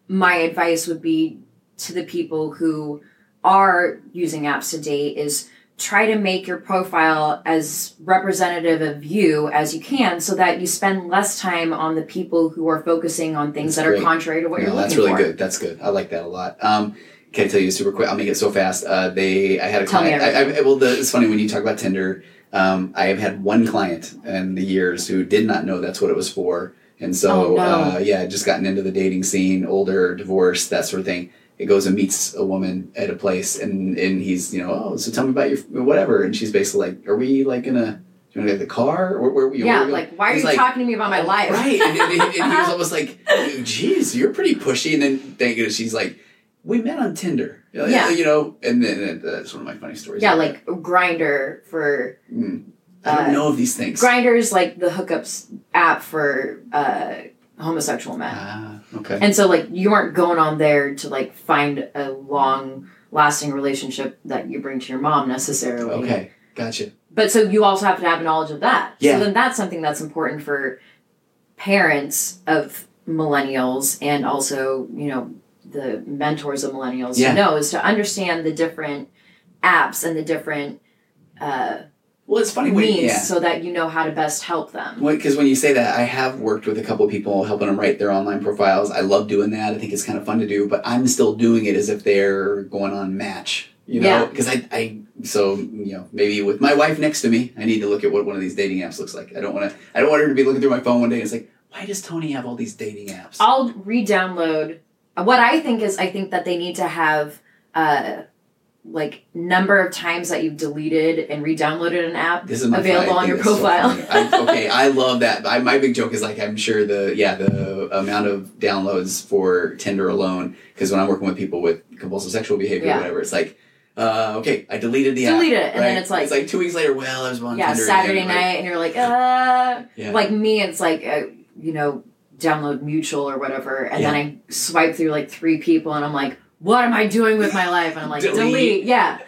my advice would be to the people who are using apps to date is try to make your profile as representative of you as you can so that you spend less time on the people who are focusing on things That's that great. are contrary to what No, you're looking for. that's really for. good. That's good. I like that a lot. Um, can I tell you super quick? I'll make it so fast. Uh, they, I had a Tell client. I, I, well, the, it's funny when you talk about Tinder. Um, I have had one client in the years who did not know that's what it was for, and so Oh, no. uh, yeah, just gotten into the dating scene, older, divorced, that sort of thing. It goes and meets a woman at a place, and and he's you know, oh, so tell me about your whatever, and she's basically like, are we like gonna? Do you want to get the car? Or where, where, Yeah, where- like why are you like, talking to me about my life? Right. And, and, and he was almost like, geez, you're pretty pushy. And then thank goodness she's like, we met on Tinder. Yeah. You know, and then that's one of my funny stories. yeah, like Grindr for Mm. I don't uh, know of these things. Grindr is like the hookups app for uh, homosexual men. Ah, okay. And so like you aren't going on there to like find a long lasting relationship that you bring to your mom necessarily. Okay. Gotcha. But so you also have to have knowledge of that. Yeah. So then that's something that's important for parents of millennials and also, you know, the mentors of millennials Yeah. to know is to understand the different apps and the different uh, Well, it's funny when means yeah. so that you know how to best help them. Because when you say that, I have worked with a couple of people helping them write their online profiles. I love doing that. I think it's kind of fun to do, but I'm still doing it as if they're going on Match. You know, Yeah. because I, I, so you know, maybe with my wife next to me, I need to look at what one of these dating apps looks like. I don't want to, I don't want her to be looking through my phone one day and it's like, why does Tony have all these dating apps? I'll re-download. What I think is, I think that they need to have uh, like number of times that you've deleted and re-downloaded an app This is available on your it's so profile. I, okay, I love that. I, my big joke is like I'm sure the yeah the amount of downloads for Tinder alone because when I'm working with people with compulsive sexual behavior Yeah. or whatever, it's like uh, okay, I deleted the app. Delete it, and then it's like- it's like two weeks later. Well, I was on yeah, Tinder Saturday again, like, night, and you're like, uh, Yeah. like me, it's like, uh, you know, download mutual or whatever, and then I swipe through like three people, and I'm like, what am I doing with my life? And I'm like, Delete. delete, yeah.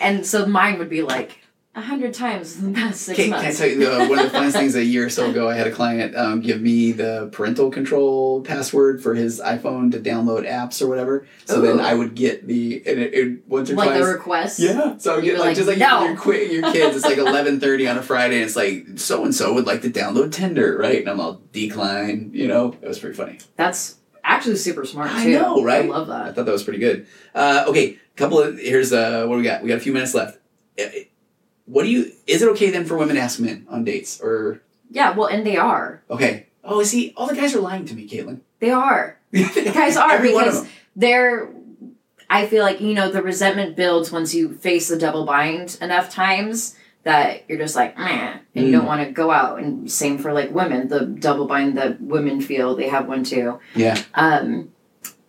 And so mine would be like a hundred times in the past six Can, can I months. tell you uh, one of the funnest things a year or so ago? I had a client um, give me the parental control password for his iPhone to download apps or whatever. So then I would get the and it, it once or like twice. the request. Yeah, so I would get like, like, just like "No." your quit your kids. It's like eleven thirty on a Friday. and It's like so and so would like to download Tinder, right? And I'm all decline. You know, that was pretty funny. That's actually super smart too. I know, right? I love that. I thought that was pretty good. Uh, okay, couple of here's uh, what we got? We got a few minutes left. Uh, What do you? Is it okay then for women to ask men on dates or Yeah, well, and they are. okay? Oh, see, all the guys are lying to me, Caitlin. They are. the guys are, Every because-. They're. I feel like you know the resentment builds once you face the double bind enough times that you're just like meh, and you Mm. don't want to go out. And same for like women, the double bind that women feel they have one too. Yeah. Um,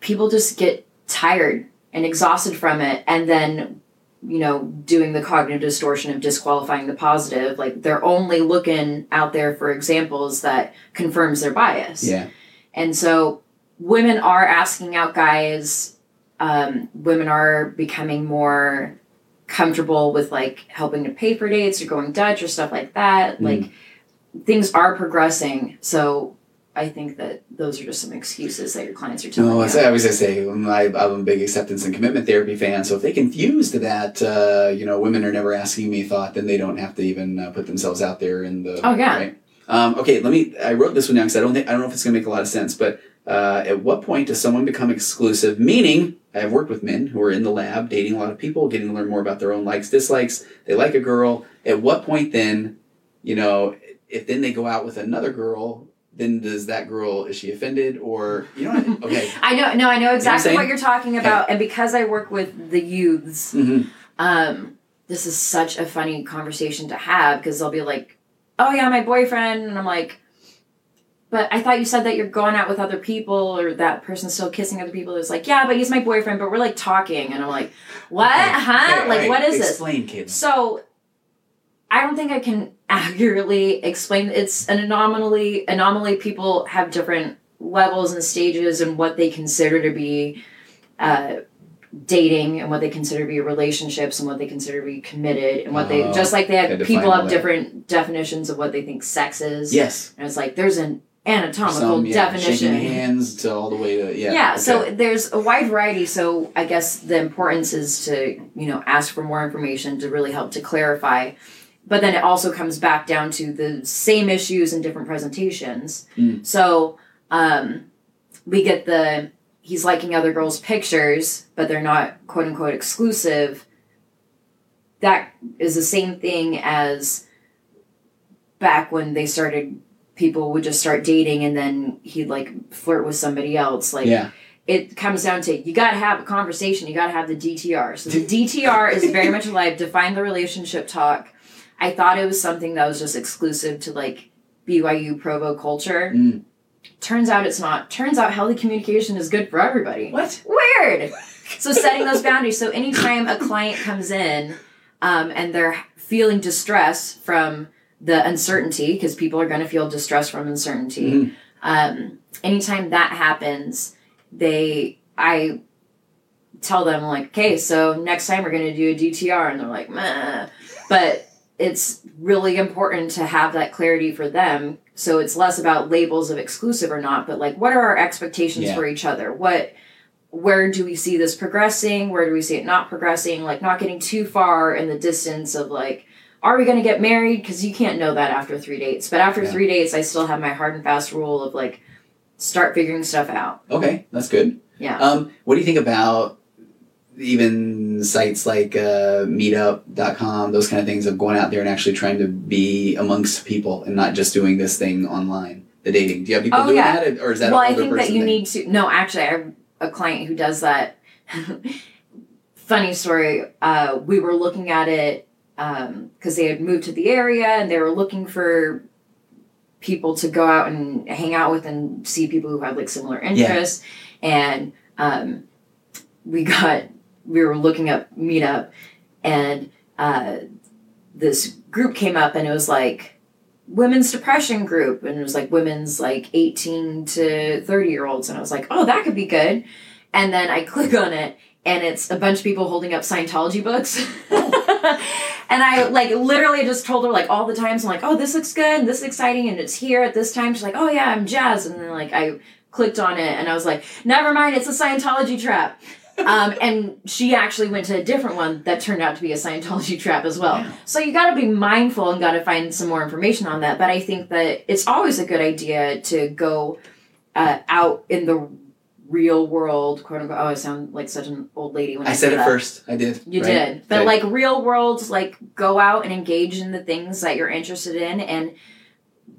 people just get tired and exhausted from it, and then you know doing the cognitive distortion of disqualifying the positive. Like they're only looking out there for examples that confirms their bias. Yeah. And so women are asking out guys. Um, women are becoming more comfortable with like helping to pay for dates or going Dutch or stuff like that. Mm. Like things are progressing. So I think that those are just some excuses that your clients are telling No, you. I was gonna say, I'm, I, I'm a big acceptance and commitment therapy fan. So if they confused that, uh, you know, women are never asking me thought, then they don't have to even uh, put themselves out there in the. Oh, yeah. Right? Um, okay, let me. I wrote this one down because I don't think I don't know if it's gonna make a lot of sense. But uh, at what point does someone become exclusive? Meaning, I have worked with men who are in the lab dating a lot of people, getting to learn more about their own likes, dislikes. They like a girl. At what point then, you know, if then they go out with another girl, then does that girl is she offended or you know? Okay. I know, no, I know exactly saying? what you're talking about, and because I work with the youths, hmm um, this is such a funny conversation to have because they'll be like, "Oh yeah, my boyfriend," and I'm like, "But I thought you said that you're going out with other people, or that person's still kissing other people." It's like, "Yeah, but he's my boyfriend, but we're like talking," and I'm like, "What? huh? Okay, like, right. what is this?" Explain, kids. So I don't think I can accurately explain it's an anomaly anomaly people have different levels and stages and what they consider to be uh, dating and what they consider to be relationships and what they consider to be committed and what they Oh, just like they have people have different definitions of what they think sex is Yes. and it's like there's an anatomical Some, yeah, definition Shaking hands to all the way to yeah. yeah, okay. so there's a wide variety so i guess the importance is to you know ask for more information to really help to clarify but then it also comes back down to the same issues in different presentations Mm. so um, we get the he's liking other girls pictures but they're not quote unquote exclusive that is the same thing as back when they started people would just start dating and then he'd like flirt with somebody else like yeah. it comes down to you got to have a conversation you got to have the dtr so the dtr is very much alive. define the relationship talk i thought it was something that was just exclusive to like byu provo culture Mm. turns out it's not turns out healthy communication is good for everybody What? weird so setting those boundaries so anytime a client comes in um, and they're feeling distress from the uncertainty because people are going to feel distress from uncertainty Mhm. um, anytime that happens they i tell them like okay so next time we're going to do a dtr and they're like Meh. but it's really important to have that clarity for them so it's less about labels of exclusive or not but like what are our expectations Yeah. for each other what where do we see this progressing where do we see it not progressing like not getting too far in the distance of like are we going to get married because you can't know that after three dates but after Yeah. three dates i still have my hard and fast rule of like start figuring stuff out Okay, that's good. yeah Um, what do you think about even sites like uh, meetup.com, those kind of things of going out there and actually trying to be amongst people and not just doing this thing online, the dating? Do you have people Oh, doing yeah. that, or is that well i think that you thing? need to no actually i have a client who does that funny story uh, we were looking at it because they had moved to the area and they were looking for people to go out and hang out with and see people who had like similar interests. Yeah. and um, we got we were looking up meetup and uh, this group came up and it was like women's depression group and it was like women's like 18 to 30 year olds. And i was like oh that could be good. And then i click on it and it's a bunch of people holding up scientology books and i like literally just told her like all the times i'm like oh this looks good and this is exciting and it's here at this time she's like oh yeah i'm jazz, and then like i clicked on it and i was like never mind it's a scientology trap um, and she actually went to a different one that turned out to be a Scientology trap as well. Wow. So you got to be mindful and got to find some more information on that. But I think that it's always a good idea to go uh, out in the real world, quote unquote. Oh, I sound like such an old lady when I, I said it that. first. I did. You right? did. But Right. like real world, like go out and engage in the things that you're interested in and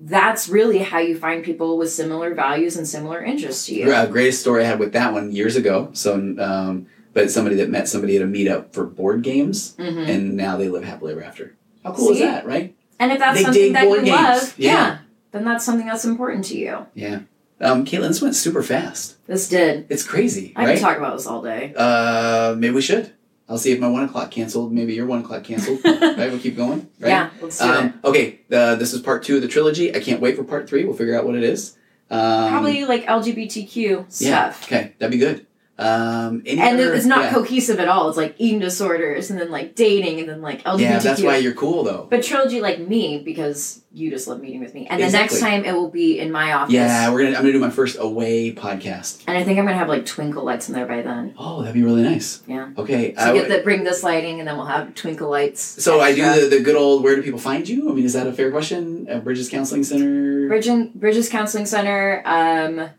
that's really how you find people with similar values and similar interests to you. Uh, greatest story I had with that one years ago. So, um, but somebody that met somebody at a meetup for board games, Mhm. and now they live happily ever after. How cool is that, right? And if that's They something that you games. love, Yeah. yeah. then that's something that's important to you. Yeah. Um, Caitlin, this went super fast. This did. It's crazy, I right? could talk about this all day. uh, maybe we should. I'll see if my one o'clock canceled. Maybe your one o'clock canceled. right, we'll keep going. Right? Yeah, let's do it. Um, okay, uh, this is part two of the trilogy. I can't wait for part three. We'll figure out what it is. Um, Probably like LGBTQ stuff. Yeah. Okay, that'd be good. Um, And other- it's not yeah. cohesive at all. It's like eating disorders and then like dating and then like LGBTQ. Yeah, that's why you're cool though. But trilogy like me because you just love meeting with me. And the next time it will be in my office. Yeah, we're gonna. I'm gonna do my first away podcast. And I think I'm gonna have like twinkle lights in there by then. Oh, that'd be really nice. Yeah. Okay. So I get the bring this lighting and then we'll have twinkle lights. so I do the, the good old. Where do people find you? I mean, is that a fair question? Uh, Bridges Counseling Center. Bridges, Bridges Counseling Center, um,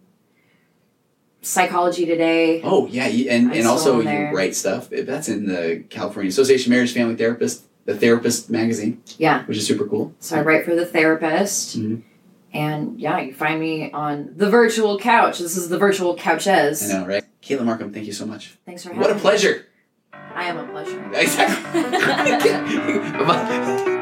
Psychology Today. Oh yeah, you- and I'm and also you write stuff. That's in the California Association of Marriage Family Therapist, the Therapist magazine, Yeah. which is super cool. So I write for the therapist. Mhm. And yeah, you find me on the virtual couch. This is the virtual couches. I know, right? Caitlin Markham, thank you so much. Thanks for having me. What a me. pleasure. I am a pleasure. Exactly.